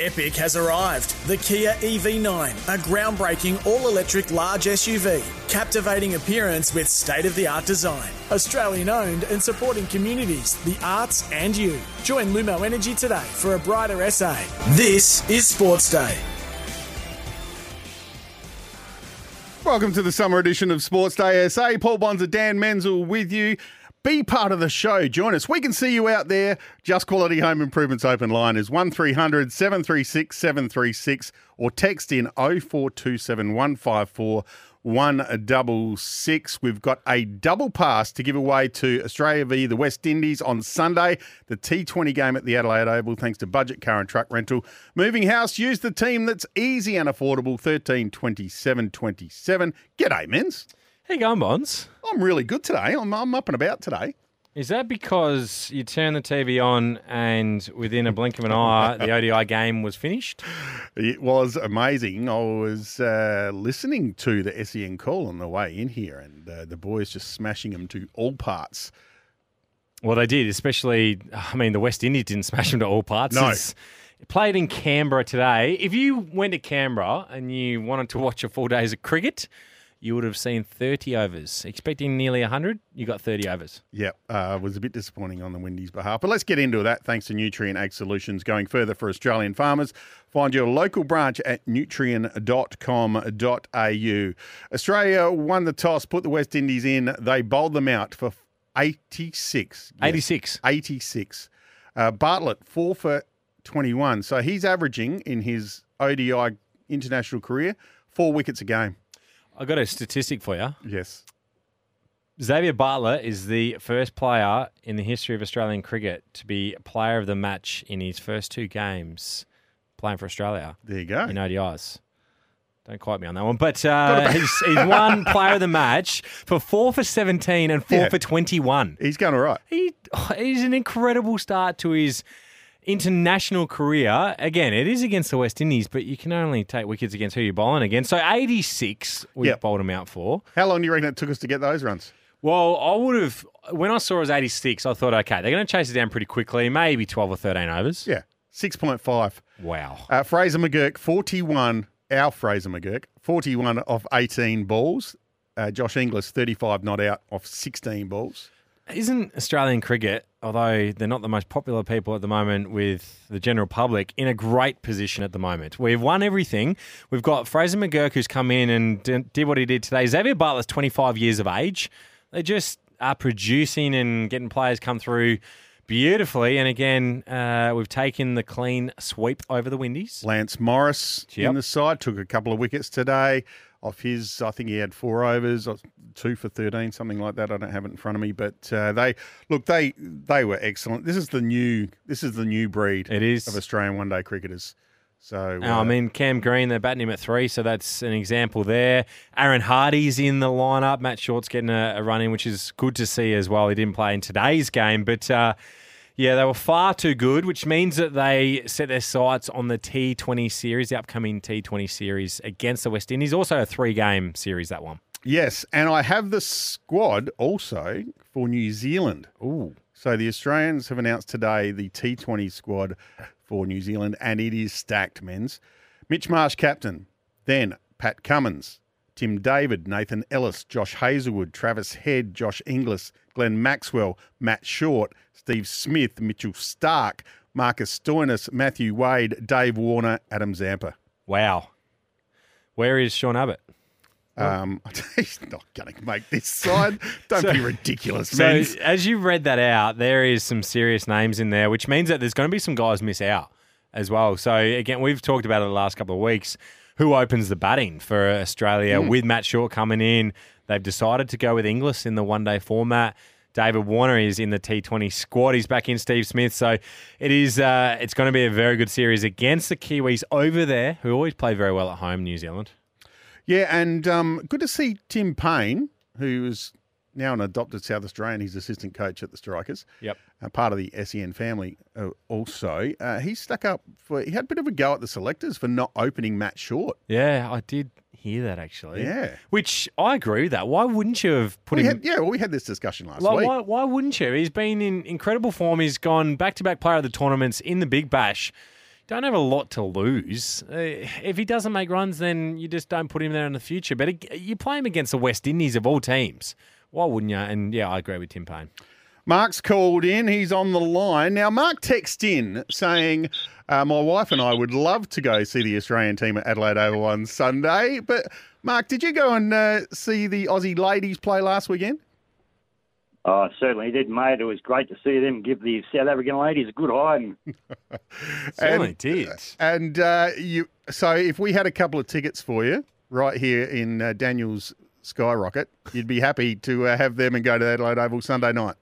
Epic has arrived. The Kia EV9, a groundbreaking all electric large SUV. Captivating appearance with state of the art design. Australian owned and supporting communities, the arts, and you. Join Lumo Energy today for a brighter SA. This is Sports Day. Welcome to the summer edition of Sports Day SA. Paul Bonsor and Dan Menzel with you. Be part of the show. Join us. We can see you out there. Just Quality Home Improvements open line is 1300 736 736 or text in 0427 154 166. We've got a double pass to give away to Australia v the West Indies on Sunday. The T20 game at the Adelaide Oval, thanks to Budget Car and Truck Rental. Moving House, use the team that's easy and affordable. 13 27 27. G'day, Menz. How you going, Bonds? I'm really good today. I'm, I'm up and about today. Is that because you turn the TV on and within a blink of an eye, the ODI game was finished? It was amazing. I was uh, listening to the SEN call on the way in here, and uh, the boys just smashing them to all parts. Well, they did, especially, I mean, the West Indies didn't smash them to all parts. No. It's played in Canberra today. If you went to Canberra and you wanted to watch a full days of cricket, you would have seen 30 overs. Expecting nearly 100, you got 30 overs. Yep, uh, was a bit disappointing on the Windies' behalf. But let's get into that thanks to Nutrien Ag Solutions. Going further for Australian farmers, find your local branch at nutrien.com.au. Australia won the toss, put the West Indies in. They bowled them out for 86. Yes, 86. 86. Uh, Bartlett, four for 21. So he's averaging in his ODI international career four wickets a game. I got a statistic for you. Yes. Xavier Bartlett is the first player in the history of Australian cricket to be player of the match in his first two games playing for Australia There you go. in ODIs. Don't quote me on that one, but uh, he's, he's won player of the match for four for 17 and four Yeah. for 21. He's going all right. He, he's an incredible start to his international career. Again, it is against the West Indies, but you can only take wickets against who you're bowling against. So 86 we Yep. bowled him out for. How long do you reckon it took us to get those runs? Well, I would have when I saw it was 86. I thought, okay, they're going to chase it down pretty quickly, maybe 12 or 13 overs. Yeah, 6.5. Wow. Uh, Fraser McGurk, 41. Our Fraser McGurk, 41 off 18 balls. Uh, Josh Inglis, 35 not out off 16 balls. Isn't Australian cricket, although they're not the most popular people at the moment with the general public, in a great position at the moment? We've won everything. We've got Fraser McGurk who's come in and did what he did today. Xavier Bartlett's 25 years of age. They just are producing and getting players come through beautifully. And again, uh, we've taken the clean sweep over the Windies. Lance Morris Yep. in the side took a couple of wickets today. Off his, I think he had four overs, two for thirteen, something like that. I don't have it in front of me, but uh, they look they they were excellent. This is the new this is the new breed It is. of Australian one day cricketers. So Oh, I uh, mean, Cam Green, they're batting him at three, so that's an example there. Aaron Hardy's in the lineup. Matt Short's getting a, a run in, which is good to see as well. He didn't play in today's game, but uh, yeah, they were far too good, which means that they set their sights on the T20 series, the upcoming T20 series against the West Indies. Also a three game series, that one. Yes, and I have the squad also for New Zealand. Ooh. So the Australians have announced today the T20 squad for New Zealand, and it is stacked, Menz. Mitch Marsh, captain. Then Pat Cummins, Tim David, Nathan Ellis, Josh Hazlewood, Travis Head, Josh Inglis, Glenn Maxwell, Matt Short, Steve Smith, Mitchell Starc, Marcus Stoinis, Matthew Wade, Dave Warner, Adam Zampa. Wow. Where is Sean Abbott? Um, he's not going to make this side. Don't So- be ridiculous, So, man. as you've read that out, there is some serious names in there, which means that there's going to be some guys miss out as well. So, again, we've talked about it the last couple of weeks. Who opens the batting for Australia with Matt Short coming in? They've decided to go with Inglis in the one day format. David Warner is in the T20 squad. He's back in Steve Smith. So it is. Uh, it's going to be a very good series against the Kiwis over there, who always play very well at home, New Zealand. Yeah, and um, good to see Tim Paine, who is now an adopted South Australian. He's assistant coach at the Strikers. Yep. Uh, part of the SEN family uh, also. Uh, he stuck up for, he had a bit of a go at the selectors for not opening Matt Short. Yeah, I did hear that actually. Yeah. Which I agree with that. Why wouldn't you have put We him? had, yeah, well, we had this discussion last Like, week. why, why wouldn't you? He's been in incredible form. He's gone back to back player of the tournaments in the Big Bash. don't have a lot to lose. Uh, if he doesn't make runs, then you just don't put him there in the future. But you play him against the West Indies of all teams. Why wouldn't you? And yeah, I agree with Tim Paine. Mark's called in. He's on the line. Now, Mark texted in saying, uh, My wife and I would love to go see the Australian team at Adelaide Oval on Sunday. But, Mark, did you go and uh, see the Aussie ladies play last weekend? Oh, certainly did, mate. It was great to see them give the South African ladies a good hiding. certainly did. And uh, you, so if we had a couple of tickets for you right here in uh, Daniel's Skyrocket, you'd be happy to uh, have them and go to Adelaide Oval Sunday night.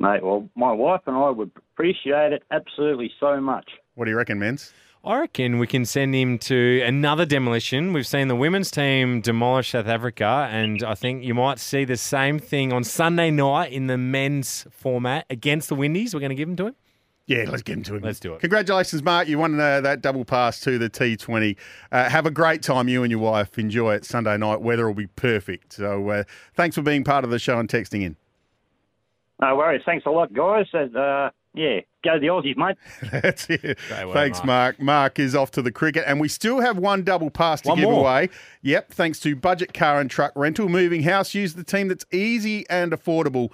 Mate, well, my wife and I would appreciate it absolutely so much. What do you reckon, Menz? I reckon we can send him to another demolition. We've seen the women's team demolish South Africa, and I think you might see the same thing on Sunday night in the men's format against the Windies. We're going to give him to him. Yeah, let's get him to him. Let's do it. Congratulations, Mark. You won uh, that double pass to the T20. Uh, have a great time, you and your wife. Enjoy it Sunday night. Weather will be perfect. So uh, thanks for being part of the show and texting in. No worries. Thanks a lot, guys. And, uh, yeah, go the Aussies, mate. That's it. thanks, Mark. Mark. Mark is off to the cricket, and we still have one double pass to one give more. away. Yep, thanks to Budget Car and Truck Rental. Moving house, use the team that's easy and affordable.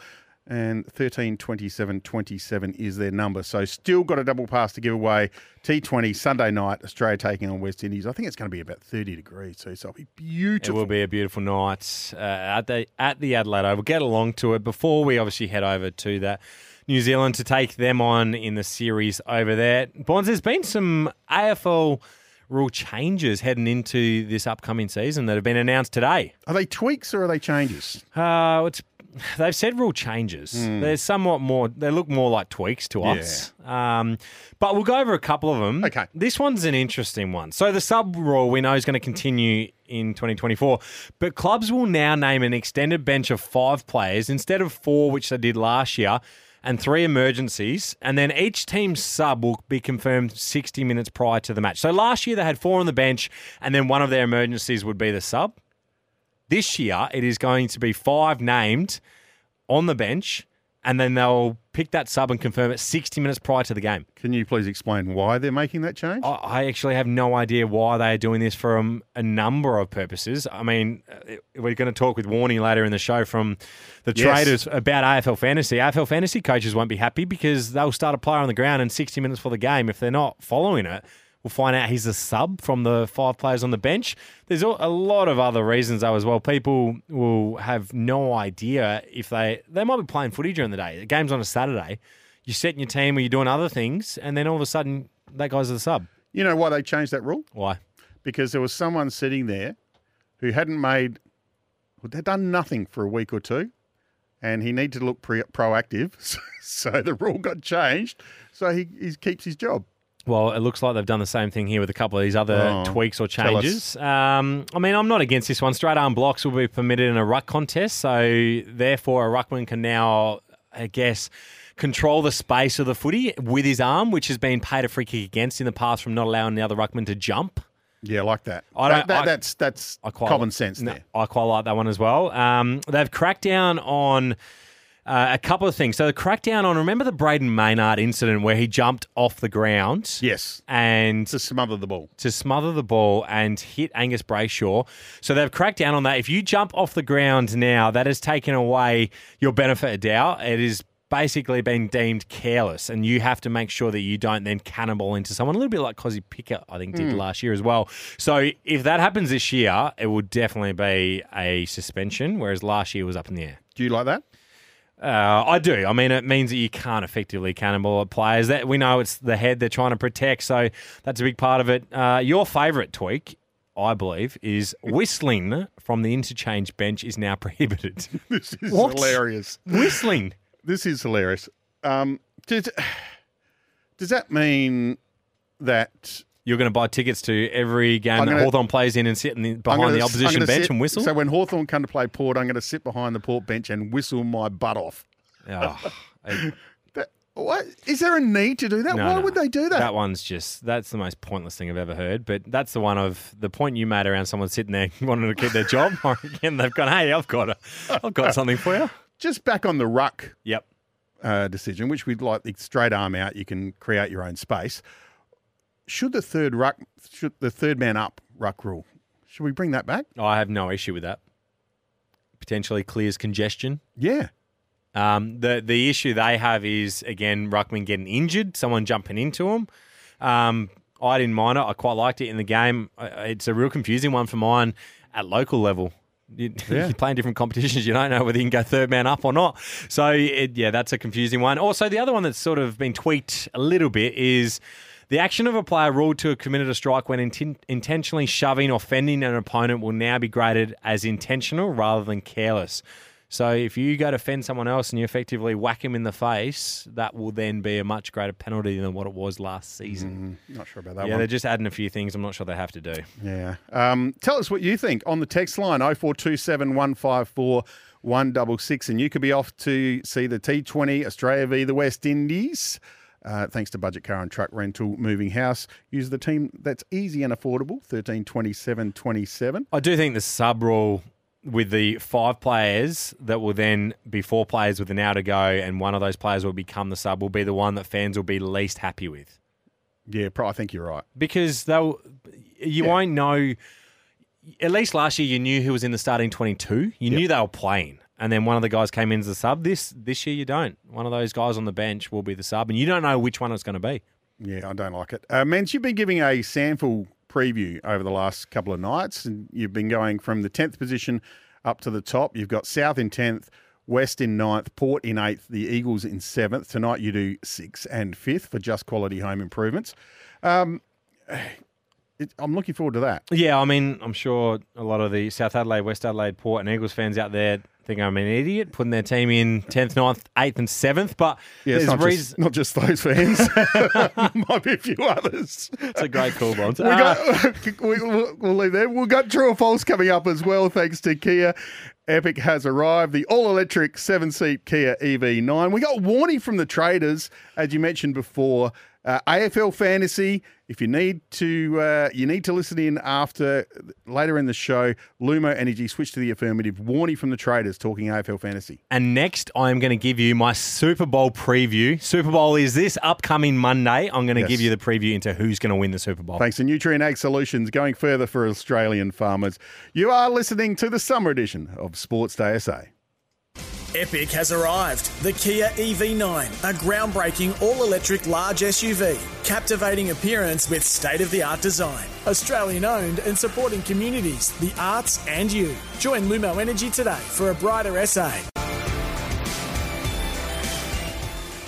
And 13 27 27 is their number. So, still got a double pass to give away. T20 Sunday night, Australia taking on West Indies. I think it's going to be about 30 degrees, so it'll be beautiful. It will be a beautiful night uh, at the at the Adelaide Oval. Get along to it before we obviously head over to that New Zealand to take them on in the series over there. Bonds, there's been some AFL rule changes heading into this upcoming season that have been announced today. Are they tweaks or are they changes? Uh, it's they've said rule changes. Hmm. They're somewhat more. They look more like tweaks to us. Um, but we'll go over a couple of them. Okay. This one's an interesting one. So the sub rule we know is going to continue in 2024, but clubs will now name an extended bench of five players instead of four, which they did last year. And three emergencies, and then each team's sub will be confirmed 60 minutes prior to the match. So last year they had four on the bench, and then one of their emergencies would be the sub. This year, it is going to be five named on the bench, and then they'll pick that sub and confirm it 60 minutes prior to the game. Can you please explain why they're making that change? I- I actually have no idea why they are doing this from a number of purposes. I mean, uh, we're going to talk with Warney later in the show from the Yes. traders about AFL fantasy. AFL fantasy coaches won't be happy because they'll start a player on the ground in 60 minutes for the game. If they're not following it, we'll find out he's a sub from the five players on the bench. There's a a lot of other reasons though as well. People will have no idea if they they might be playing footy during the day. The game's on a Saturday. You're setting your team or you're doing other things, and then all of a sudden that guy's the sub. You know why they changed that rule? Why? Because there was someone sitting there who hadn't made, well, they'd done nothing for a week or two, and he needed to look pre- proactive. So, so the rule got changed. So he, he keeps his job. Well, it looks like they've done the same thing here with a couple of these other Oh, tweaks or changes. Um, I mean, I'm not against this one. Straight arm blocks will be permitted in a ruck contest, so therefore a ruckman can now, I guess, control the space of the footy with his arm, which has been paid a free kick against in the past from not allowing the other ruckman to jump. Yeah, like that. I don't- that- I- that's that's I quite common sense no, there. I quite like that one as well. Um, they've cracked down on uh, a couple of things. So the crackdown on remember the Brayden Maynard incident where he jumped off the ground. Yes, And to smother the ball. to smother the ball and hit Angus Brayshaw. So they've cracked down on that. If you jump off the ground now, that has taken away your benefit of doubt. It is basically been deemed careless, and you have to make sure that you don't then cannibal into someone. A little bit like Kozzie Pickett, I think, did last year as well. So if that happens this year, it would definitely be a suspension, whereas last year was up in the air. Do you like that? Uh, I do. I mean, it means that you can't effectively cannibal players. That we know it's the head they're trying to protect, so that's a big part of it. Uh, your favourite tweak, I believe, is whistling from the interchange bench is now prohibited. This is What? hilarious. whistling. This is hilarious. Um, does, does that mean that You're going to buy tickets to every game I'm that gonna- Hawthorn plays in and sit in the, behind gonna- the opposition bench sit- and whistle? So when Hawthorn come to play Port, I'm going to sit behind the Port bench and whistle my butt off. Oh, it- That, what is there a need to do that? No, Why no. would they do that? That one's just that's the most pointless thing I've ever heard. But that's the one of the point you made around someone sitting there wanting to keep their job. and they've gone, hey, I've got a, I've got something for you. Just back on the ruck Yep. uh, decision, which we'd like the straight arm out. You can create your own space. Should the third ruck, should the third man up ruck rule, should we bring that back? I have no issue with that. Potentially clears congestion. Yeah. Um, the the issue they have is again ruckman getting injured, someone jumping into them. Um, I didn't mind it. I quite liked it in the game. It's a real confusing one for mine at local level. You, Yeah. You're playing different competitions. You don't know whether you can go third man up or not. So it, yeah, that's a confusing one. Also, the other one that's sort of been tweaked a little bit is. The action of a player ruled to have committed a strike when inten- intentionally shoving or fending an opponent will now be graded as intentional rather than careless. So if you go to fend someone else and you effectively whack him in the face, that will then be a much greater penalty than what it was last season. Not sure about that yeah, one. they're just adding a few things. I'm not sure they have to do. Yeah. Um, tell us what you think on the text line 0427 154 166. And you could be off to see the T20 Australia v the West Indies. Uh, thanks to Budget Car and Truck Rental Moving House. Use the team that's easy and affordable, 13 27 27. I do think the sub rule with the five players that will then be four players with an hour to go, and one of those players will become the sub, will be the one that fans will be least happy with. Yeah, pro- I think you're right. because they'll you Yeah. won't know. At least last year, you knew who was in the starting twenty-two. You knew they were playing, and then one of the guys came in as the sub. This this year, you don't. One of those guys on the bench will be the sub, and you don't know which one it's going to be. Yeah, I don't like it. Uh, Menz, you've been giving a SANFL preview over the last couple of nights, and you've been going from the 10th position up to the top. You've got South in 10th, West in 9th, Port in 8th, the Eagles in 7th. Tonight you do 6th and 5th for just quality home improvements. Um, it, I'm looking forward to that. Yeah, I mean, I'm sure a lot of the South Adelaide, West Adelaide, Port, and Eagles fans out there think I'm an idiot putting their team in tenth, 9th, eighth, and seventh. But Yeah, there's not reason. just, not just those fans. Might be a few others. It's a great call, Bonds. We Uh, we, we'll, we'll leave there. We've got true or false coming up as well, thanks to Kia. Epic has arrived, the all electric seven seat Kia EV9. We got Warney from the traders, as you mentioned before. Uh, AFL fantasy. If you need to, uh, you need to listen in after later in the show. Lumo Energy switch to the affirmative. Warney from the traders talking AFL fantasy. And next, I'm going to give you my Super Bowl preview. Super Bowl is this upcoming Monday. I'm going to Yes. give you the preview into who's going to win the Super Bowl. Thanks to Nutrien Ag Solutions, going further for Australian farmers. You are listening to the summer edition of Sports Day SA. Epic has arrived. The Kia EV9, a groundbreaking all electric large SUV, captivating appearance with state of the art design. Australian owned and supporting communities, the arts, and you. Join Lumo Energy today for a brighter SA.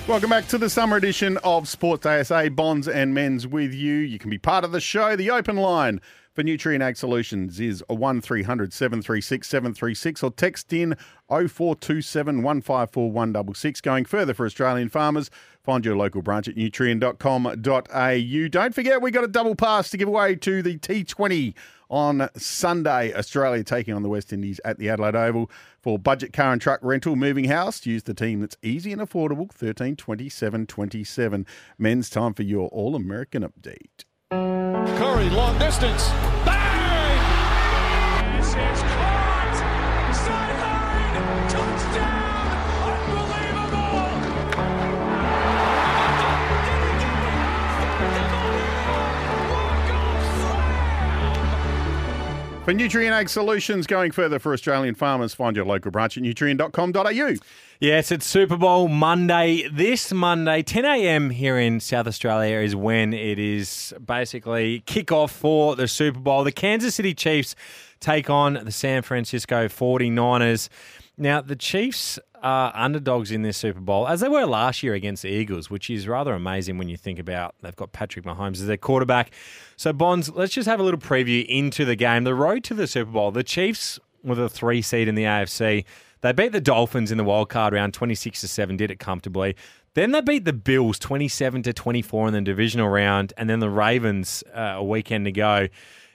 Welcome back to the summer edition of Sports ASA Bonds and Menz with you. You can be part of the show. The open line for Nutrien Ag Solutions is a 1300 736 736 or text in 0427 154 166. Going further for Australian farmers, find your local branch at nutrien.com.au. Don't forget, we got a double pass to give away to the T20 on Sunday. Australia taking on the West Indies at the Adelaide Oval for budget car and truck rental moving house. Use the team that's easy and affordable. 13 27 27. Menz time for your All American update. Curry, long distance. Bang! For Nutrien Ag Solutions, going further for Australian farmers, find your local branch at nutrien.com.au. Yes, it's Super Bowl Monday. This Monday, 10 a.m. here in South Australia is when it is basically kickoff for the Super Bowl. The Kansas City Chiefs take on the San Francisco 49ers. Now, the Chiefs are underdogs in this Super Bowl, as they were last year against the Eagles, which is rather amazing when you think about they've got Patrick Mahomes as their quarterback. So, Bonds, let's just have a little preview into the game. The road to the Super Bowl, the Chiefs with a three seed in the AFC. They beat the Dolphins in the wild card round 26 to 7, did it comfortably. Then they beat the Bills 27 to 24 in the divisional round, and then the Ravens uh, a weekend ago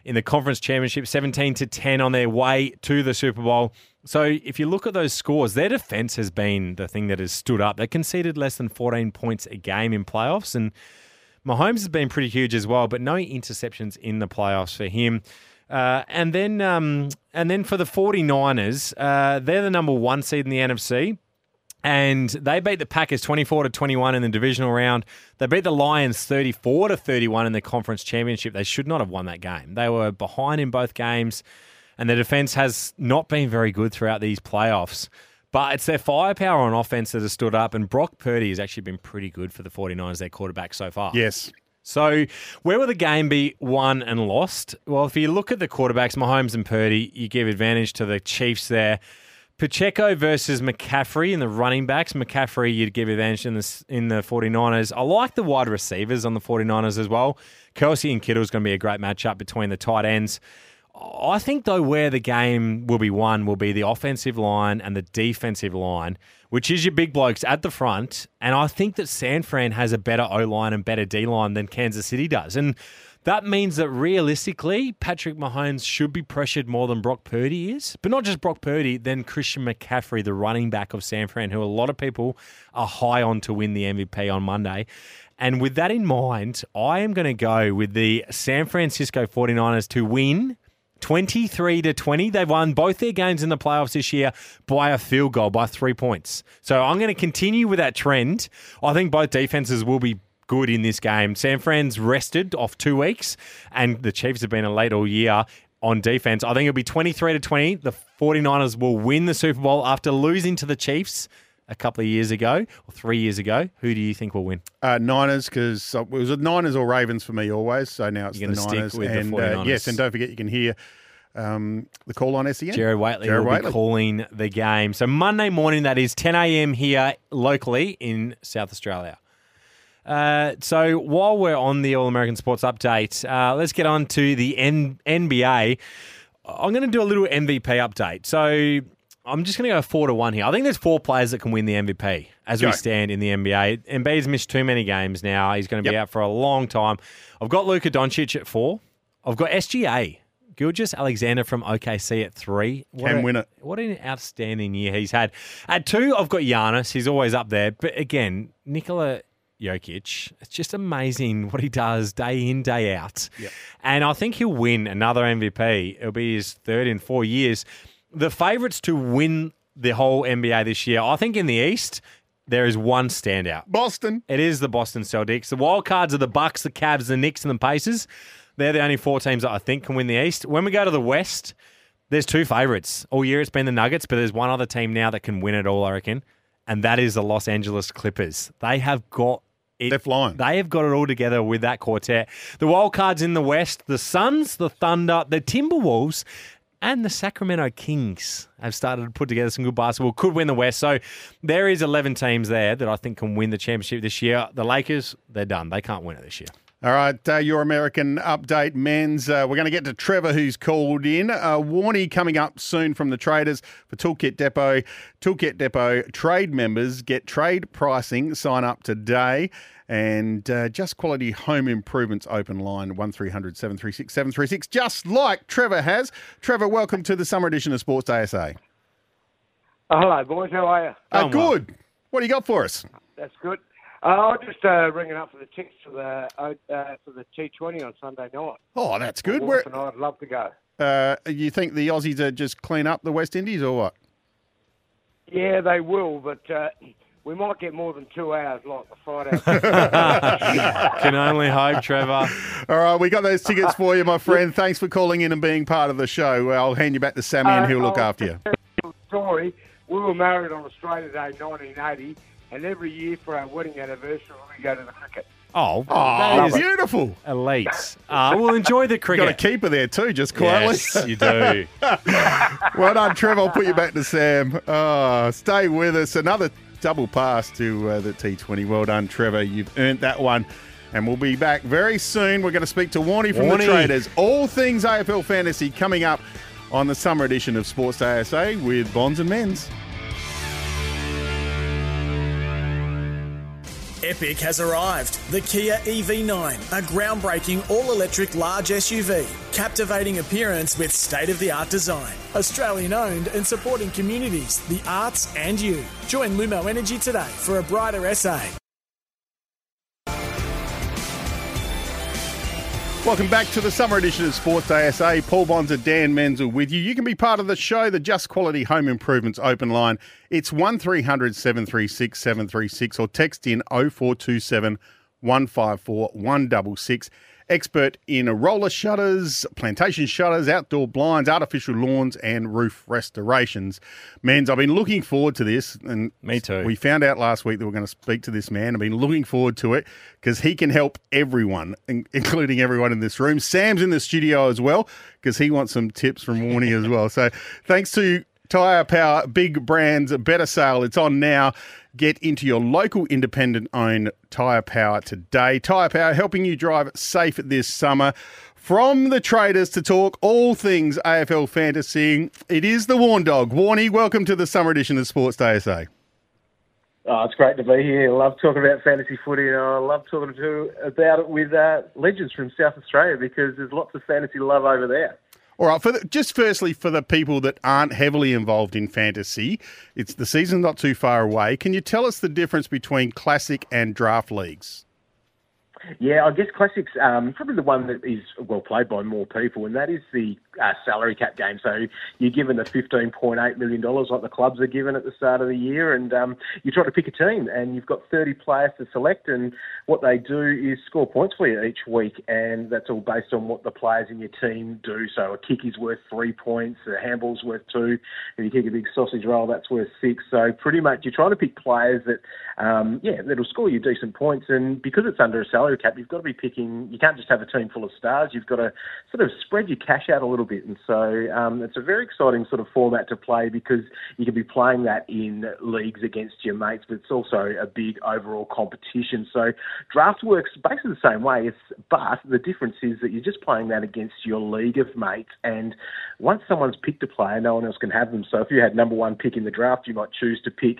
in the conference championship 17 to 10 on their way to the Super Bowl. So if you look at those scores, their defense has been the thing that has stood up. They conceded less than 14 points a game in playoffs and Mahomes has been pretty huge as well, but no interceptions in the playoffs for him. Uh, and then um, and then for the 49ers, uh, they're the number one seed in the NFC. and they beat the Packers 24 to 21 in the divisional round. They beat the Lions 34 to 31 in the conference championship. They should not have won that game. They were behind in both games, and their defense has not been very good throughout these playoffs. But it's their firepower on offense that has stood up, and Brock Purdy has actually been pretty good for the 49ers, their quarterback so far. Yes. So, where will the game be won and lost? Well, if you look at the quarterbacks, Mahomes and Purdy, you give advantage to the Chiefs there. Pacheco versus McCaffrey in the running backs. McCaffrey, you'd give advantage in the, in the 49ers. I like the wide receivers on the 49ers as well. Kelce and Kittle is going to be a great matchup between the tight ends. I think, though, where the game will be won will be the offensive line and the defensive line, which is your big blokes at the front. And I think that San Fran has a better O line and better D line than Kansas City does. And that means that realistically, Patrick Mahomes should be pressured more than Brock Purdy is. But not just Brock Purdy, then Christian McCaffrey, the running back of San Fran, who a lot of people are high on to win the MVP on Monday. And with that in mind, I am going to go with the San Francisco 49ers to win 23 to 20. They've won both their games in the playoffs this year by a field goal, by three points. So I'm going to continue with that trend. I think both defenses will be good in this game. San Fran's rested off two weeks, and the Chiefs have been elite all year on defense. I think it'll be 23 to 20. The 49ers will win the Super Bowl after losing to the Chiefs a couple of years ago or three years ago. Who do you think will win? Uh, Niners, because it was the Niners or Ravens for me always. So now it's You're the Niners. with the and 49ers. yes, and don't forget you can hear um, the call on SEN. Gerard Whateley Gerard will Whateley. be calling the game. So Monday morning, that is 10 a.m. here locally in South Australia. Uh, so while we're on the All American Sports Update, uh, let's get on to the N- NBA. I'm going to do a little MVP update. So I'm just going to go four to one here. I think there's four players that can win the MVP as we stand in the NBA. Embiid's missed too many games now. He's going to be Yep. out for a long time. I've got Luka Doncic at four. I've got SGA. Gilgeous Alexander from OKC at three. What Can a- win it. What an outstanding year he's had. At two, I've got Giannis. He's always up there. But again, Nikola Jokic, it's just amazing what he does day in, day out. And I think he'll win another MVP. It'll be his third in four years. The favourites to win the whole NBA this year, I think in the East, there is one standout. Boston. It is the Boston Celtics. The wild cards are the Bucks, the Cavs, the Knicks, and the Pacers. They're the only four teams that I think can win the East. When we go to the West, there's two favourites. All year it's been the Nuggets, but there's one other team now that can win it all, I reckon, and that is the Los Angeles Clippers. They have got it. They're flying. They have got it all together with that quartet. The wild cards in the West, the Suns, the Thunder, the Timberwolves, and the Sacramento Kings have started to put together some good basketball. Could win the West. So there is 11 teams there that I think can win the championship this year. The Lakers, they're done. They can't win it this year. All right, uh, your American update, Menz. Uh, we're going to get to Trevor, who's called in. Uh, Warney coming up soon from the traders for Toolkit Depot. Toolkit Depot trade members get trade pricing. Sign up today. And uh, Just Quality Home Improvements open line 1300 736 736, just like Trevor has. Trevor, welcome to the summer edition of Sports ASA. Oh, hello, boys. How are you? Uh, Going well. good. What do you got for us? That's good. Uh, I'm just uh, ringing up for the tickets for the uh, uh, for the T20 on Sunday night. Oh, that's good. My Where, and I'd love to go. uh, you think the Aussies are just clean up the West Indies or what? Yeah, they will, but uh, we might get more than two hours like the Friday. Can only hope, Trevor. All right, we got those tickets for you, my friend. Thanks for calling in and being part of the show. I'll hand you back to Sammy and he'll look Uh, after you. Story: We were married on Australia Day 1980, and every year for our wedding anniversary we go to the cricket. Oh, Oh, that is beautiful. elite. Uh, we'll enjoy the cricket. Got a keeper there too, just quietly. Yes, you do. well done, Trevor. I'll put you back to Sam. Oh, stay with us. Another double pass to uh, the T20. Well done, Trevor. You've earned that one. And we'll be back very soon. We're going to speak to Warney from Warney. the Traders. All things AFL fantasy coming up on the summer edition of Sports ASA with Bonds and Menz. Epic has arrived. The Kia EV9, a groundbreaking all electric large SUV. Captivating appearance with state of the art design. Australian owned and supporting communities, the arts, and you. Join Lumo Energy today for a brighter SA. Welcome back to the summer edition of Sports ASA. Paul Bonsor and Dan Menzel with you. You can be part of the show, the Just Quality Home Improvements open line. It's 1300 736 736 or text in 0427 154 166 expert in roller shutters, plantation shutters, outdoor blinds, artificial lawns, and roof restorations. Men's, I've been looking forward to this, and Me too. We found out last week that we're going to speak to this man. I've been looking forward to it because he can help everyone, including everyone in this room. Sam's in the studio as well because he wants some tips from Warney as well. So thanks to Tyre Power, big brands, better sale. It's on now. Get into your local independent owned Tyre Power today. Tyre Power helping you drive safe this summer. From the traders to talk all things AFL fantasy, it is the Warn Dog. Warney, welcome to the summer edition of Sports Day SA. Oh, it's great to be here. I love talking about fantasy footy, and I love talking to about it with uh, legends from South Australia because there's lots of fantasy love over there. All right, for the, just firstly for the people that aren't heavily involved in fantasy, it's the season's not too far away. Can you tell us the difference between classic and draft leagues? Yeah, I guess classics um, probably the one that is well played by more people, and that is the uh, salary cap game. So you're given the fifteen point eight million dollars like the clubs are given at the start of the year, and um, you try to pick a team, and you've got thirty players to select, and what they do is score points for you each week, and that's all based on what the players in your team do. So a kick is worth three points, a handball's worth two, if you kick a big sausage roll, that's worth six. So pretty much you're trying to pick players that, um, yeah, that'll score you decent points, and because it's under a salary cap, you've got to be picking. You can't just have a team full of stars. You've got to sort of spread your cash out a little bit, and so um, it's a very exciting sort of format to play because you can be playing that in leagues against your mates, but it's also a big overall competition. So draft works basically the same way. It's but the difference is that you're just playing that against your league of mates, and once someone's picked a player, no one else can have them. So if you had number one pick in the draft, you might choose to pick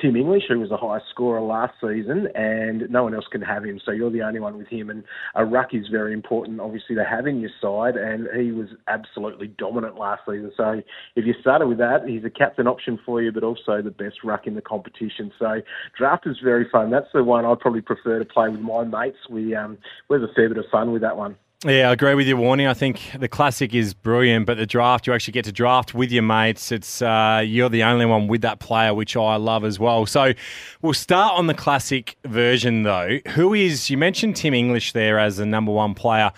Tim English, who was the highest scorer last season, and no one else can have him. So you're the only one with him. And a ruck is very important, obviously, to have in your side. And he was absolutely dominant last season. So if you started with that, he's a captain option for you, but also the best ruck in the competition. So draft is very fun. That's the one I'd probably prefer to play with my mates. We um, we have a fair bit of fun with that one. Yeah, I agree with your Warney. I think the classic is brilliant, but the draft, you actually get to draft with your mates. It's uh, You're the only one with that player, which I love as well. So we'll start on the classic version, though. Who is, you mentioned Tim English there as the number one player.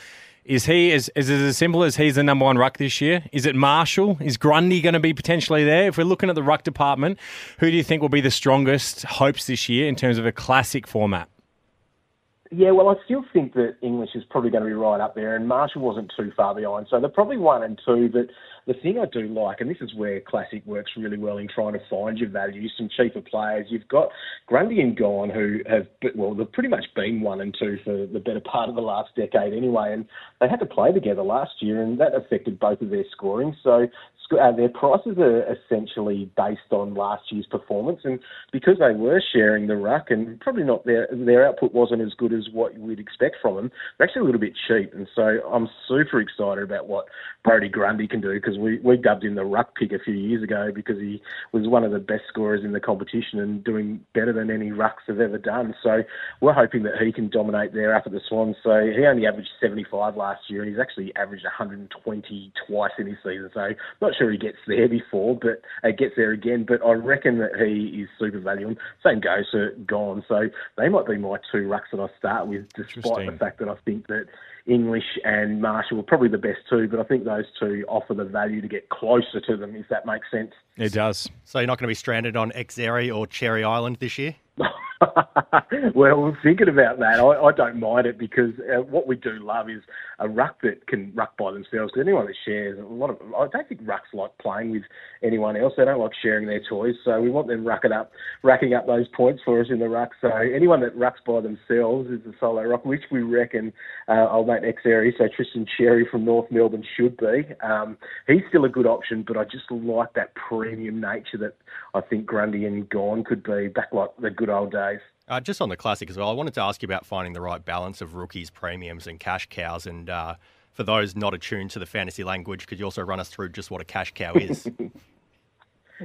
Is he is, is it as simple as he's the number one ruck this year? Is it Marshall? Is Grundy going to be potentially there? If we're looking at the ruck department, who do you think will be the strongest hopes this year in terms of a classic format? Yeah, well, I still think that English is probably going to be right up there, and Marshall wasn't too far behind. So they're probably one and two. But the thing I do like, and this is where Classic works really well in trying to find your value, some cheaper players. You've got Grundy and Gawn, who have, well, they've pretty much been one and two for the better part of the last decade anyway, and they had to play together last year, and that affected both of their scoring. So uh, their prices are essentially based on last year's performance, and because they were sharing the ruck, and probably not their their output wasn't as good as what would expect from them. They're actually a little bit cheap, and so I'm super excited about what Brodie Grundy can do because we we dubbed him the ruck pick a few years ago because he was one of the best scorers in the competition and doing better than any rucks have ever done. So we're hoping that he can dominate there up at the Swans. So he only averaged 75 last year, and he's actually averaged 120 twice in his season. So not sure he gets there before, but uh, gets there again. But I reckon that he is super valuable. Same goes for Gawn. So they might be my two rucks that I start with, despite the fact that I think that English and Marshall are probably the best two. But I think those two offer the value to get closer to them, if that makes sense. It does. So you're not going to be stranded on Xerri or Cherry Island this year? well, thinking about that, I, I don't mind it because uh, what we do love is a ruck that can ruck by themselves. Because anyone that shares, a lot of, I don't think rucks like playing with anyone else. They don't like sharing their toys. So we want them rucking up, racking up those points for us in the ruck. So anyone that rucks by themselves is a solo ruck, which we reckon uh, old mate X area. So Tristan Xerri from North Melbourne should be. Um, he's still a good option, but I just like that premium nature that I think Grundy and Gawn could be back like the good old days. Uh, just on the classic as well, I wanted to ask you about finding the right balance of rookies, premiums, and cash cows. And uh, for those not attuned to the fantasy language, could you also run us through just what a cash cow is?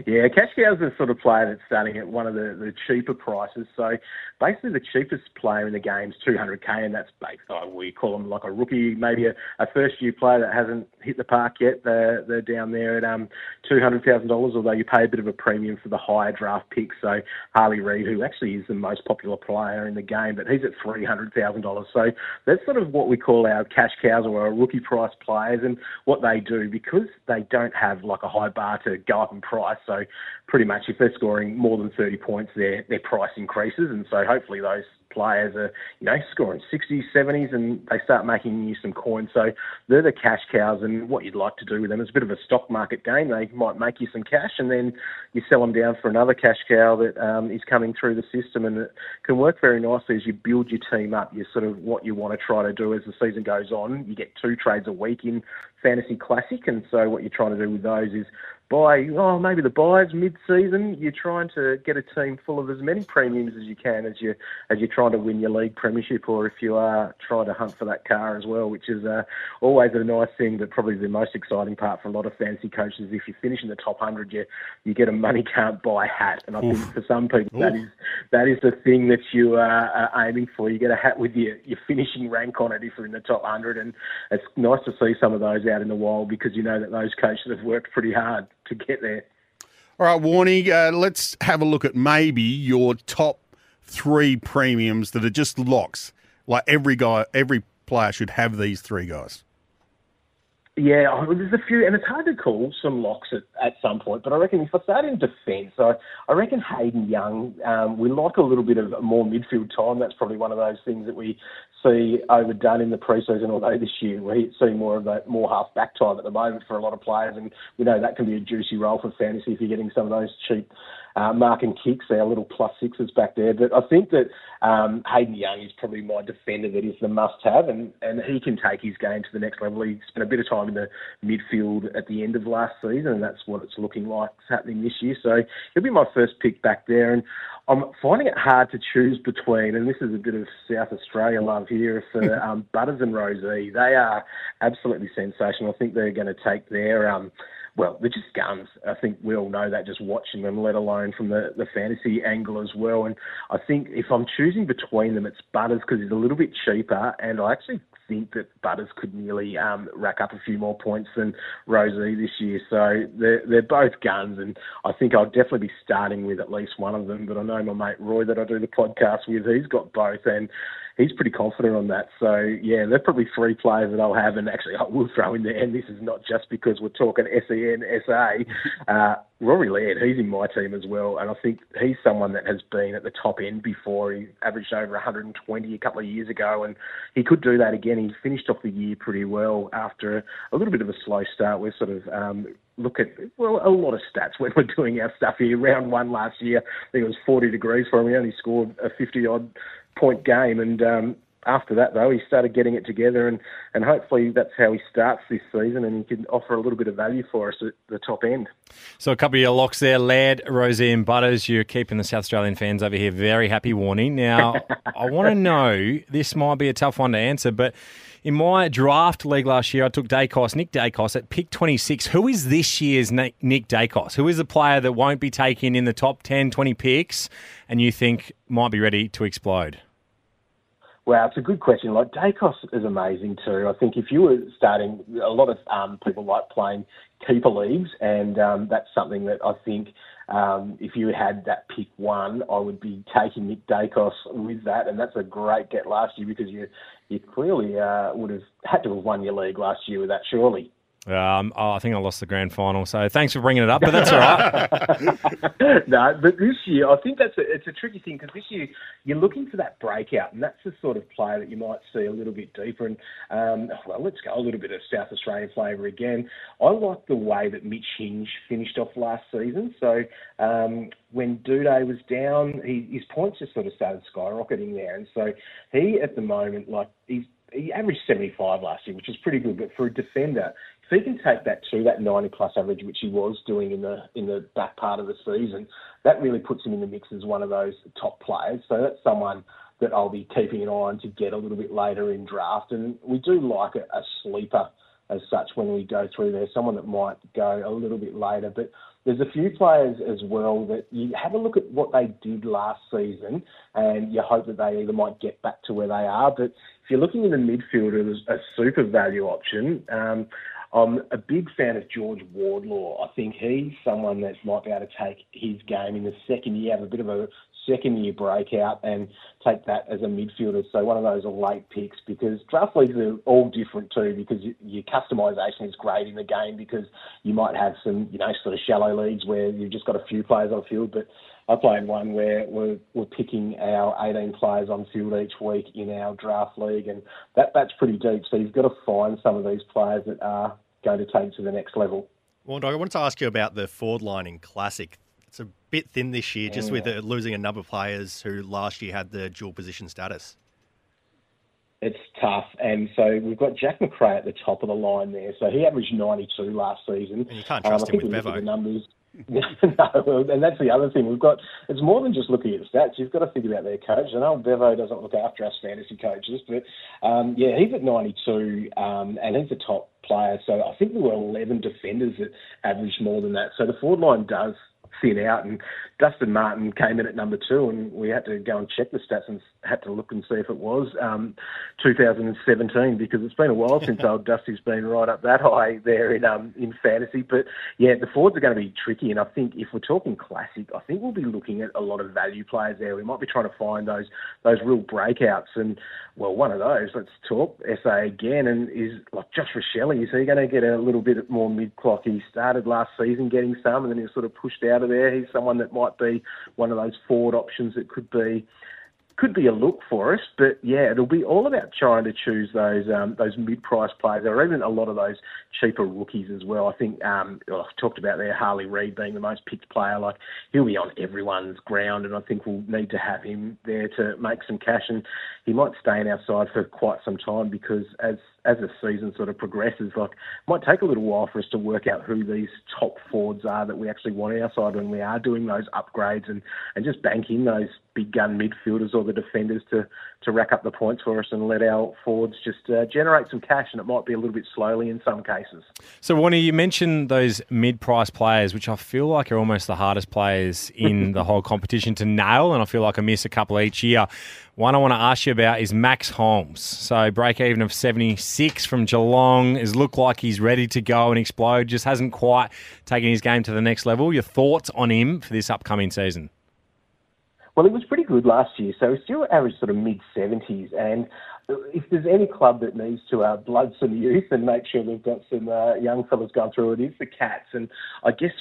Yeah, cash cows are the sort of player that's starting at one of the, the cheaper prices. So basically, the cheapest player in the game is 200k, and that's based, oh, we call them like a rookie, maybe a, a first year player that hasn't hit the park yet. They're, they're down there at um, $200,000, although you pay a bit of a premium for the higher draft picks. So Harley Reid, who actually is the most popular player in the game, but he's at $300,000. So that's sort of what we call our cash cows or our rookie price players, and what they do because they don't have like a high bar to go up in price so pretty much if they're scoring more than 30 points, their their price increases, and so hopefully those players are you know scoring 60s, 70s, and they start making you some coins. So they're the cash cows, and what you'd like to do with them is a bit of a stock market game. They might make you some cash, and then you sell them down for another cash cow that um, is coming through the system, and it can work very nicely as you build your team up. You sort of what you want to try to do as the season goes on. You get two trades a week in Fantasy Classic, and so what you're trying to do with those is buy, oh, maybe the buys mid-season. You're trying to get a team full of as many premiums as you can as you as you're trying to win your league premiership, or if you are trying to hunt for that car as well, which is uh, always a nice thing. But probably the most exciting part for a lot of fancy coaches, if you finish in the top hundred, you you get a money can't buy hat, and I Oof. think for some people Oof. that is that is the thing that you are, are aiming for. You get a hat with your your finishing rank on it if you're in the top hundred, and it's nice to see some of those out in the wild because you know that those coaches have worked pretty hard to get there. All right, Warney, uh, let's have a look at maybe your top three premiums that are just locks. Like every guy, every player should have these three guys. Yeah, there's a few, and it's hard to call some locks at, at some point. But I reckon if I start in defence, I, I reckon Hayden Young. Um, we like a little bit of more midfield time. That's probably one of those things that we see overdone in the preseason. Although this year we see more of that more half back time at the moment for a lot of players, and we know that can be a juicy role for fantasy if you're getting some of those cheap uh, Mark and Kicks, our little plus sixes back there. But I think that um, Hayden Young is probably my defender that is the must-have, and, and he can take his game to the next level. He spent a bit of time in the midfield at the end of last season, and that's what it's looking like happening this year. So he'll be my first pick back there, and I'm finding it hard to choose between, and this is a bit of South Australia love here for um, Butters and Rozee. They are absolutely sensational. I think they're going to take their um, well, they're just guns. I think we all know that just watching them, let alone from the, the fantasy angle as well. And I think if I'm choosing between them, it's Butters because he's a little bit cheaper, and I actually think that Butters could nearly um, rack up a few more points than Rozee this year. So they're, they're both guns, and I think I'll definitely be starting with at least one of them. But I know my mate Roy that I do the podcast with, he's got both, and he's pretty confident on that. So yeah, they're probably three players that I'll have, and actually I will throw in there. And this is not just because we're talking SEN SA. Uh, Rory Laird, he's in my team as well, and I think he's someone that has been at the top end before. He averaged over 120 a couple of years ago, and he could do that again. He finished off the year pretty well after a little bit of a slow start. We're sort of um, look at well a lot of stats when we're doing our stuff here. Round one last year, I think it was 40 degrees for him. He only scored a 50 odd point game. And um, after that, though, he started getting it together, and, and hopefully that's how he starts this season, and he can offer a little bit of value for us at the top end. So a couple of your locks there, Laird, Rozee, and Butters. You're keeping the South Australian fans over here very happy. Warney. Now, I want to know. This might be a tough one to answer, but in my draft league last year, I took Daicos, Nick Daicos at pick 26. Who is this year's Nick Daicos? Who is the player that won't be taken in the top 10, 20 picks and you think might be ready to explode? Wow, it's a good question. Like Daicos is amazing too. I think if you were starting, a lot of um, people like playing keeper leagues, and um, that's something that I think um, if you had that pick one, I would be taking Nick Daicos with that, and that's a great get last year because you you clearly uh, would have had to have won your league last year with that, surely. Um, oh, I think I lost the grand final, so thanks for bringing it up, but that's all right. no, but this year I think that's a, it's a tricky thing because this year you're looking for that breakout, and that's the sort of player that you might see a little bit deeper. And um, well, let's go a little bit of South Australian flavour again. I like the way that Mitch Hinge finished off last season. So um, when Doedee was down, he, his points just sort of started skyrocketing there, and so he at the moment like he's he averaged 75 last year, which is pretty good. But for a defender, if he can take that to that 90 plus average, which he was doing in the in the back part of the season, that really puts him in the mix as one of those top players. So that's someone that I'll be keeping an eye on to get a little bit later in draft. And we do like a, a sleeper as such when we go through there. Someone that might go a little bit later, but there's a few players as well that you have a look at what they did last season, and you hope that they either might get back to where they are. But you're looking in the midfield as a super value option. Um, I'm a big fan of George Wardlaw. I think he's someone that might be able to take his game in the second year, have a bit of a second year breakout and take that as a midfielder. So one of those late picks because draft leagues are all different too because your customisation is great in the game because you might have some, you know, sort of shallow leagues where you've just got a few players on field. But I played one where we're, we're picking our 18 players on field each week in our draft league and that, that's pretty deep. So you've got to find some of these players that are going to take to the next level. Well, I wanted to ask you about the forward line in Classic bit thin this year, just with uh, losing a number of players who last year had the dual position status. It's tough, and so we've got Jack Macrae at the top of the line there. So he averaged 92 last season. And you can't trust um, him with Bevo. The numbers. no, and that's the other thing. We've got it's more than just looking at the stats. You've got to think about their coach. I know Bevo doesn't look after us fantasy coaches, but um, yeah, he's at 92, um, and he's a top player. So I think there were 11 defenders that averaged more than that. So the forward line does thin out. And Dustin Martin came in at number two, and we had to go and check the stats and had to look and see if it was um, 2017 because it's been a while since old Dusty's been right up that high there in um, in fantasy. But yeah, the forwards are going to be tricky, and I think if we're talking classic, I think we'll be looking at a lot of value players there. We might be trying to find those those real breakouts, and well, one of those. Let's talk SA again, and is like Josh Rachele. Is he going to get a little bit more mid clock? He started last season getting some, and then he was sort of pushed out of there. He's someone that might be one of those forward options that could be could be a look for us, but yeah, it'll be all about trying to choose those um, those mid-price players, or even a lot of those cheaper rookies as well. I think um, I've talked about there Harley Reid being the most picked player. Like he'll be on everyone's ground, and I think we'll need to have him there to make some cash, and he might stay in our side for quite some time because as as the season sort of progresses, like it might take a little while for us to work out who these top forwards are that we actually want on our side when we are doing those upgrades and, and just banking those big gun midfielders or the defenders to, to rack up the points for us and let our forwards just uh, generate some cash and it might be a little bit slowly in some cases. So, Warnie, you mentioned those mid-price players, which I feel like are almost the hardest players in the whole competition to nail, and I feel like I miss a couple each year. One I want to ask you about is Max Holmes. So break even of 76 from Geelong has looked like he's ready to go and explode, just hasn't quite taken his game to the next level. Your thoughts on him for this upcoming season? Well, he was pretty good last year, so he's still average sort of mid 70s. And if there's any club that needs to uh, blood some youth and make sure they've got some uh, young fellas going through it, is the Cats. And I guess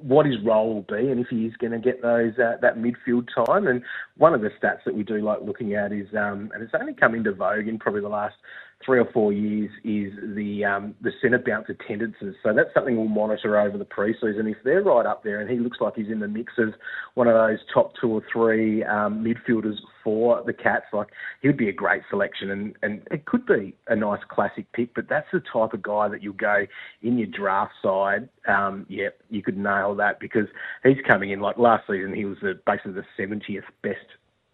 what his role will be and if he is going to get those uh, that midfield time. And one of the stats that we do like looking at is, um, and it's only come into vogue in probably the last three or four years is the um, the centre bounce attendances. So that's something we'll monitor over the preseason. If they're right up there, and he looks like he's in the mix of one of those top two or three um, midfielders for the Cats, like he would be a great selection, and and it could be a nice classic pick. But that's the type of guy that you'll go in your draft side. Um, yeah, you could nail that because he's coming in like last season. He was the, basically the 70th best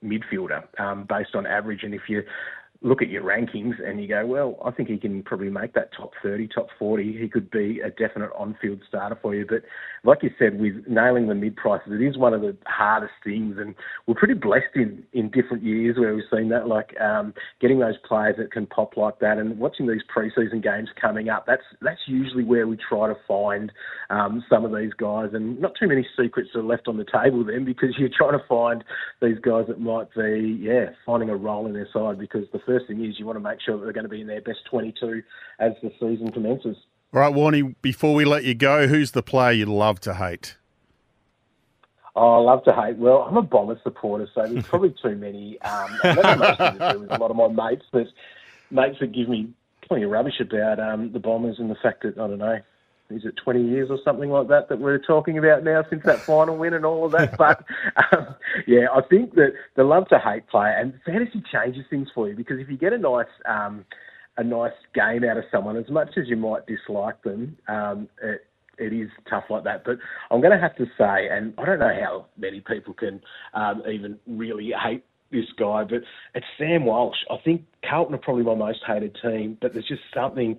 midfielder um, based on average. And if you look at your rankings and you go, well, I think he can probably make that top 30, top 40. He could be a definite on field starter for you. But like you said, with nailing the mid prices, it is one of the hardest things. And we're pretty blessed in, in different years where we've seen that, like um, getting those players that can pop like that and watching these preseason games coming up. That's, that's usually where we try to find um, some of these guys. And not too many secrets are left on the table then because you're trying to find these guys that might be, yeah, finding a role in their side because the first thing is you want to make sure that they're going to be in their best 22 as the season commences. All right, Warnie, before we let you go, who's the player you'd love to hate? Oh, I love to hate. Well, I'm a Bomber supporter, so there's probably too many. Um, that's to do with a lot of my mates, but mates that give me plenty of rubbish about um, the Bombers and the fact that, I don't know, is it 20 years or something like that that we're talking about now since that final win and all of that. But um, yeah, I think that the love to hate player and fantasy changes things for you because if you get a nice um, a nice game out of someone, as much as you might dislike them, um, it, it is tough like that. But I'm going to have to say, and I don't know how many people can um, even really hate this guy, but it's Sam Walsh. I think Carlton are probably my most hated team, but there's just something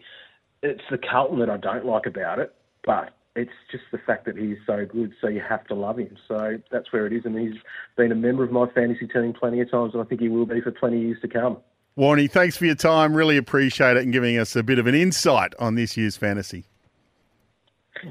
it's the Carlton that I don't like about it, but it's just the fact that he's so good, so you have to love him. So that's where it is, and he's been a member of my fantasy team plenty of times, and I think he will be for 20 years to come. Warney, thanks for your time. Really appreciate it and giving us a bit of an insight on this year's fantasy.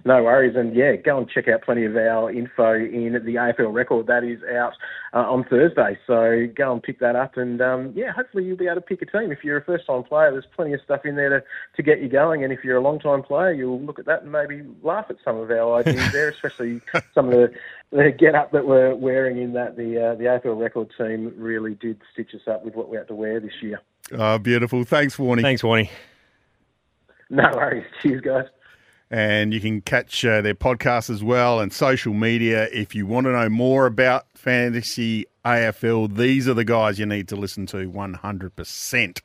No worries, and yeah, go and check out plenty of our info in the AFL record that is out uh, on Thursday. So go and pick that up, and um, yeah, hopefully you'll be able to pick a team. If you're a first-time player, there's plenty of stuff in there to, to get you going, and if you're a long-time player, you'll look at that and maybe laugh at some of our ideas there, especially some of the, the get-up that we're wearing in that the uh, the AFL record team really did stitch us up with what we had to wear this year. Oh, beautiful. Thanks, Warney. Thanks, Warney. No worries. Cheers, guys. And you can catch uh, their podcast as well and social media. If you want to know more about fantasy AFL, these are the guys you need to listen to 100%.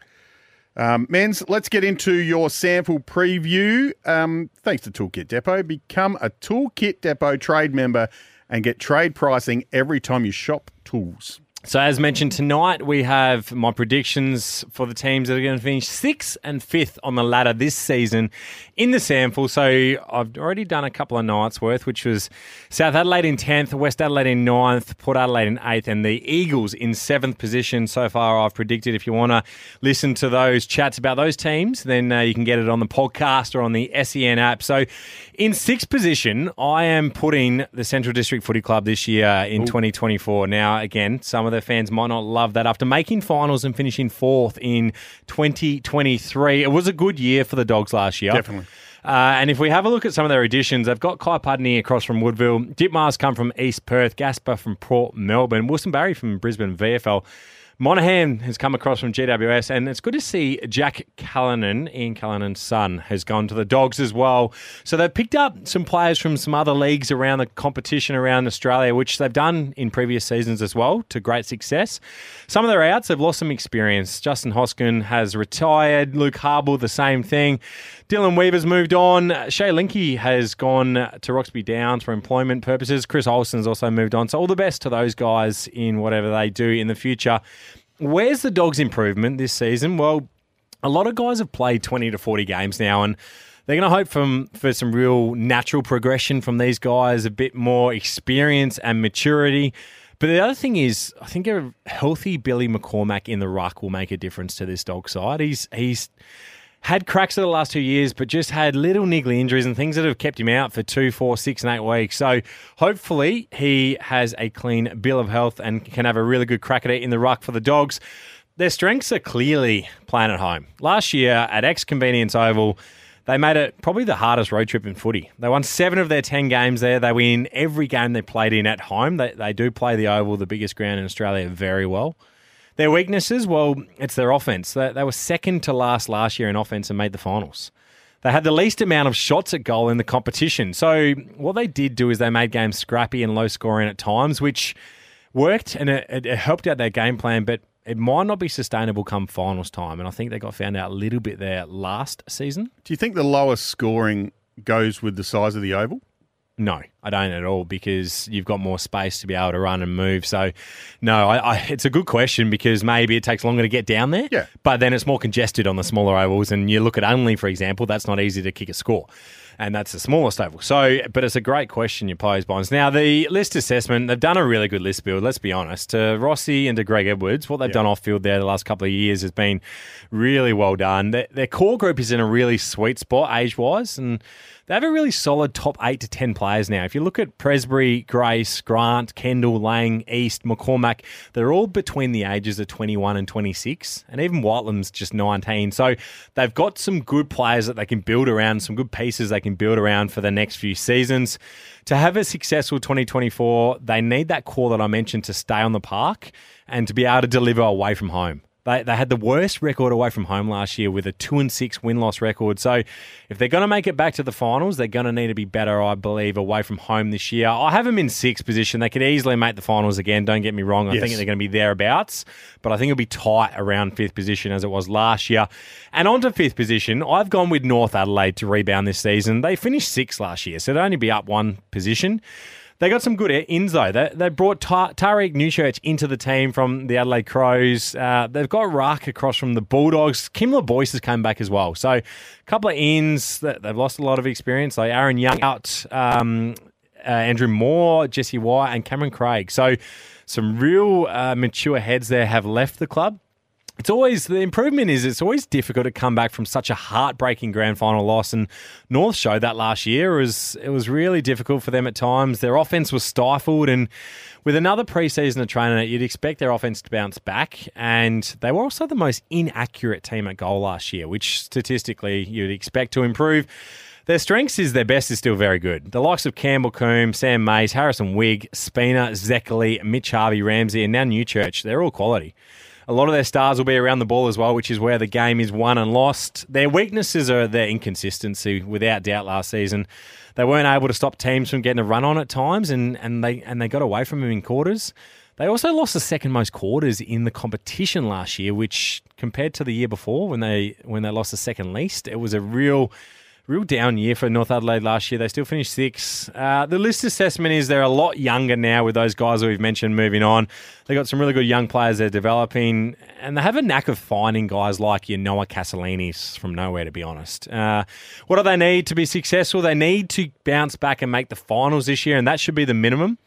Um, Menz, let's get into your SANFL preview. Um, thanks to Toolkit Depot. Become a Toolkit Depot trade member and get trade pricing every time you shop tools. So, as mentioned tonight, we have my predictions for the teams that are going to finish sixth and fifth on the ladder this season in the SANFL. So, I've already done a couple of nights worth, which was South Adelaide in 10th, West Adelaide in 9th, Port Adelaide in 8th, and the Eagles in 7th position. So far, I've predicted. If you want to listen to those chats about those teams, then uh, you can get it on the podcast or on the SEN app. So, in sixth position, I am putting the Central District Footy Club this year in Ooh. 2024. Now, again, some of the fans might not love that. After making finals and finishing fourth in 2023, it was a good year for the Dogs last year. Definitely. Uh, and if we have a look at some of their additions, they've got Kai Pudney across from Woodville, Dipmars come from East Perth, Gasper from Port Melbourne, Wilson Barry from Brisbane VFL. Monaghan has come across from GWS, and it's good to see Jack Callinan, Ian Callinan's son, has gone to the Dogs as well. So they've picked up some players from some other leagues around the competition around Australia, which they've done in previous seasons as well to great success. Some of their outs have lost some experience. Justin Hoskin has retired. Luke Harble, the same thing. Dylan Weaver's moved on. Shay Linky has gone to Roxby Downs for employment purposes. Chris Olsen's also moved on. So all the best to those guys in whatever they do in the future. Where's the Dogs' improvement this season? Well, a lot of guys have played 20 to 40 games now, and they're going to hope from, for some real natural progression from these guys, a bit more experience and maturity. But the other thing is, I think a healthy Billy McCormack in the ruck will make a difference to this dog side. He's he's had cracks of the last two years, but just had little niggly injuries and things that have kept him out for two, four, six, and eight weeks. So hopefully he has a clean bill of health and can have a really good crack at it in the ruck for the dogs. Their strengths are clearly playing at home. Last year at X Convenience Oval, they made it probably the hardest road trip in footy. They won seven of their 10 games there. They win every game they played in at home. They, they do play the Oval, the biggest ground in Australia, very well. Their weaknesses, well, it's their offense. They, they were second to last last year in offense and made the finals. They had the least amount of shots at goal in the competition. So what they did do is they made games scrappy and low scoring at times, which worked and it, it, helped out their game plan, but it might not be sustainable come finals time. And I think they got found out a little bit there last season. Do you think the lowest scoring goes with the size of the oval? No, I don't at all because you've got more space to be able to run and move. So, no, I, I, it's a good question because maybe it takes longer to get down there. Yeah. But then it's more congested on the smaller ovals. And you look at Unley, for example, that's not easy to kick a score. And that's the smallest oval. So, but it's a great question you pose, Bonds. Now, the list assessment, they've done a really good list build, let's be honest. To Rossi and to Greg Edwards, what they've yeah. done off field there the last couple of years has been really well done. Their, their core group is in a really sweet spot age wise. And they have a really solid top eight to 10 players now. If you look at Presbury, Grace, Grant, Kendall, Lang, East, McCormack, they're all between the ages of 21 and 26. And even Whitelam's just 19. So they've got some good players that they can build around, some good pieces they can build around for the next few seasons. To have a successful 2024, they need that core that I mentioned to stay on the park and to be able to deliver away from home. They, they had the worst record away from home last year with a two and six win loss record. So if they're going to make it back to the finals, they're going to need to be better, I believe, away from home this year. I have them in sixth position. They could easily make the finals again. Don't get me wrong. I yes. think they're going to be thereabouts, but I think it'll be tight around fifth position as it was last year. And on to fifth position, I've gone with North Adelaide to rebound this season. They finished sixth last year, so they'd only be up one position. They got some good ins though. They, they brought Ta- Tariq Newchurch into the team from the Adelaide Crows. Uh, they've got Ruck across from the Bulldogs. Kim Boyce has come back as well. So a couple of ins. That they've lost a lot of experience. Like Aaron Young out, um, uh, Andrew Moore, Jesse White, and Cameron Craig. So some real uh, mature heads there have left the club it's always the improvement is it's always difficult to come back from such a heartbreaking grand final loss. And North showed that last year. It was it was really difficult for them at times. Their offense was stifled. And with another preseason of training you'd expect their offense to bounce back. And they were also the most inaccurate team at goal last year which statistically you'd expect to improve. Their strengths is their best is still very good. The likes of Campbell Coombe, Sam Mays, Harrison Wigg, Spina, Zeckerley, Mitch Harvey, Ramsey, and now Newchurch, they're all quality. A lot of their stars will be around the ball as well, which is where the game is won and lost. Their weaknesses are their inconsistency, without doubt. Last season, they weren't able to stop teams from getting a run on at times, and, and they and they got away from them in quarters. They also lost the second most quarters in the competition last year, which compared to the year before when they when they lost the second least, it was a real real down year for North Adelaide last year. They still finished sixth. Uh, the list assessment is they're a lot younger now with those guys that we've mentioned moving on. They've got some really good young players they're developing, and they have a knack of finding guys like your Noah Castellini's from nowhere, to be honest. Uh, what do they need to be successful? They need to bounce back and make the finals this year, and that should be the minimum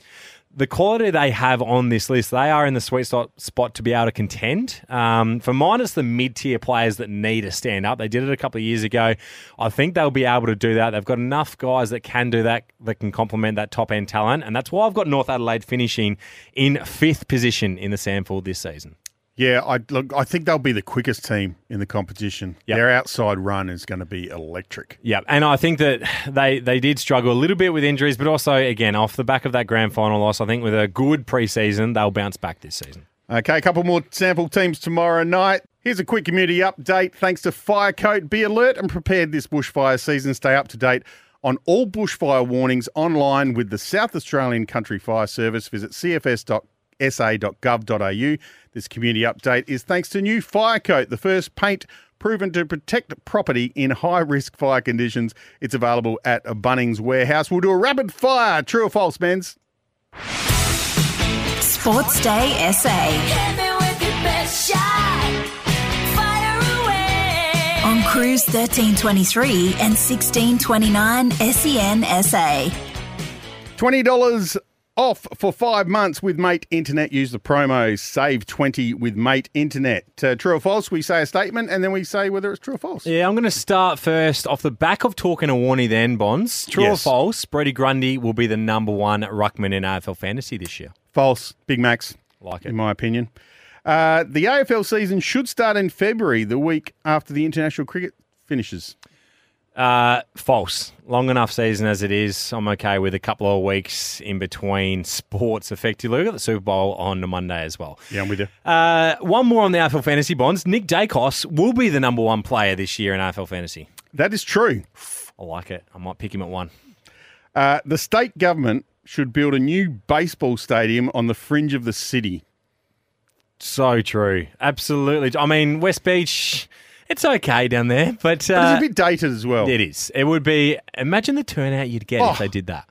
the quality they have on this list, they are in the sweet spot to be able to contend. Um, for minus the mid tier players that need to stand up, they did it a couple of years ago. I think they'll be able to do that. They've got enough guys that can do that, that can complement that top end talent, and that's why I've got North Adelaide finishing in fifth position in the SANFL this season. Yeah, I look. I think they'll be the quickest team in the competition. Yep. Their outside run is going to be electric. Yeah, and I think that they they did struggle a little bit with injuries, but also again off the back of that grand final loss, I think with a good preseason, they'll bounce back this season. Okay, a couple more SANFL teams tomorrow night. Here's a quick community update. Thanks to Firecoat, be alert and prepared this bushfire season. Stay up to date on all bushfire warnings online with the South Australian Country Fire Service. Visit cfs.com sa.gov.au. This community update is thanks to new Fire Coat, the first paint proven to protect property in high risk fire conditions. It's available at a Bunnings warehouse. We'll do a rapid fire. True or false, Menz? Sports Day SA. On Cruise 1323 and 1629 SEN SA. $20 off for five months with Mate Internet. Use the promo Save 20 with Mate Internet. Uh, true or false? We say a statement and then we say whether it's true or false. Yeah, I'm going to start first off the back of talking to Warney then, Bonds. True Yes. or false? Brodie Grundy will be the number one ruckman in AFL fantasy this year. False. Big Max, Like it. in my opinion. Uh, the AFL season should start in February, the week after the international cricket finishes. Uh, false. Long enough season as it is. I'm okay with a couple of weeks in between sports effectively. We've got the Super Bowl on Monday as well. Yeah, I'm with you. Uh, one more on the AFL fantasy bonds. Nick Daicos will be the number one player this year in AFL fantasy. That is true. I like it. I might pick him at one. Uh, the state government should build a new baseball stadium on the fringe of the city. So true. Absolutely. I mean, West Beach, it's okay down there, but, But it's uh, a bit dated as well. it is. It would be. Imagine the turnout you'd get Oh. if they did that.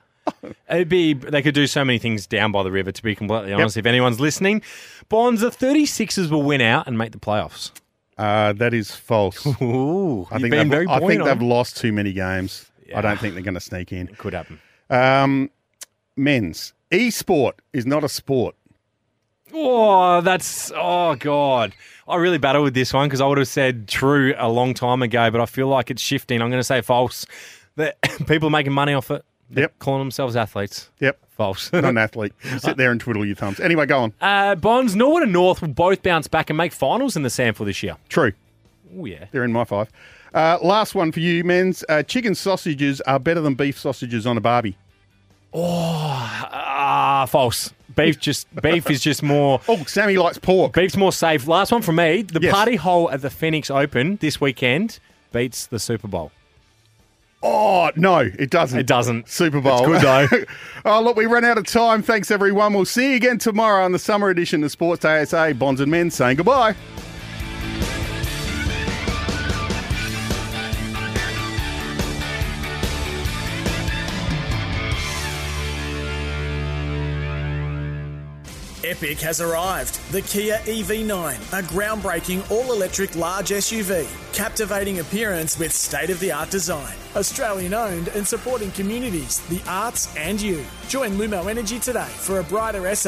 It'd be. They could do so many things down by the river. To be completely honest, if anyone's listening, Bonds the 36ers will win out and make the playoffs. Uh, that is false. Ooh, I think, they've, I think they've lost too many games. I don't think they're going to sneak in. Could happen. Um, Menz e-sport is not a sport. Oh, that's oh god. I really battle with this one because I would have said true a long time ago, but I feel like it's shifting. I'm going to say false. That people are making money off it. They're Yep. calling themselves athletes. Yep. False. Not an athlete. Sit there and twiddle your thumbs. Anyway, go on. uh, Bonds, Norwood and North will both bounce back and make finals in the SANFL this year. True. Oh yeah. They're in my five. Uh, last one for you, Menz. Uh, chicken sausages are better than beef sausages on a barbie. Oh, ah, false. Beef just beef is just more. Oh, Sammy likes pork. Beef's more safe. Last one from me. The Yes. party hole at the Phoenix Open this weekend beats the Super Bowl. Oh, no, it doesn't. It doesn't. Super Bowl. It's good though. oh, look, we ran out of time. Thanks, everyone. We'll see you again tomorrow on the summer edition of Sports Day SA. Bonds and Men saying goodbye. Epic has arrived. The Kia EV9, a groundbreaking all electric large SUV. Captivating appearance with state of the art design. Australian owned and supporting communities, the arts, and you. Join Lumo Energy today for a brighter SA.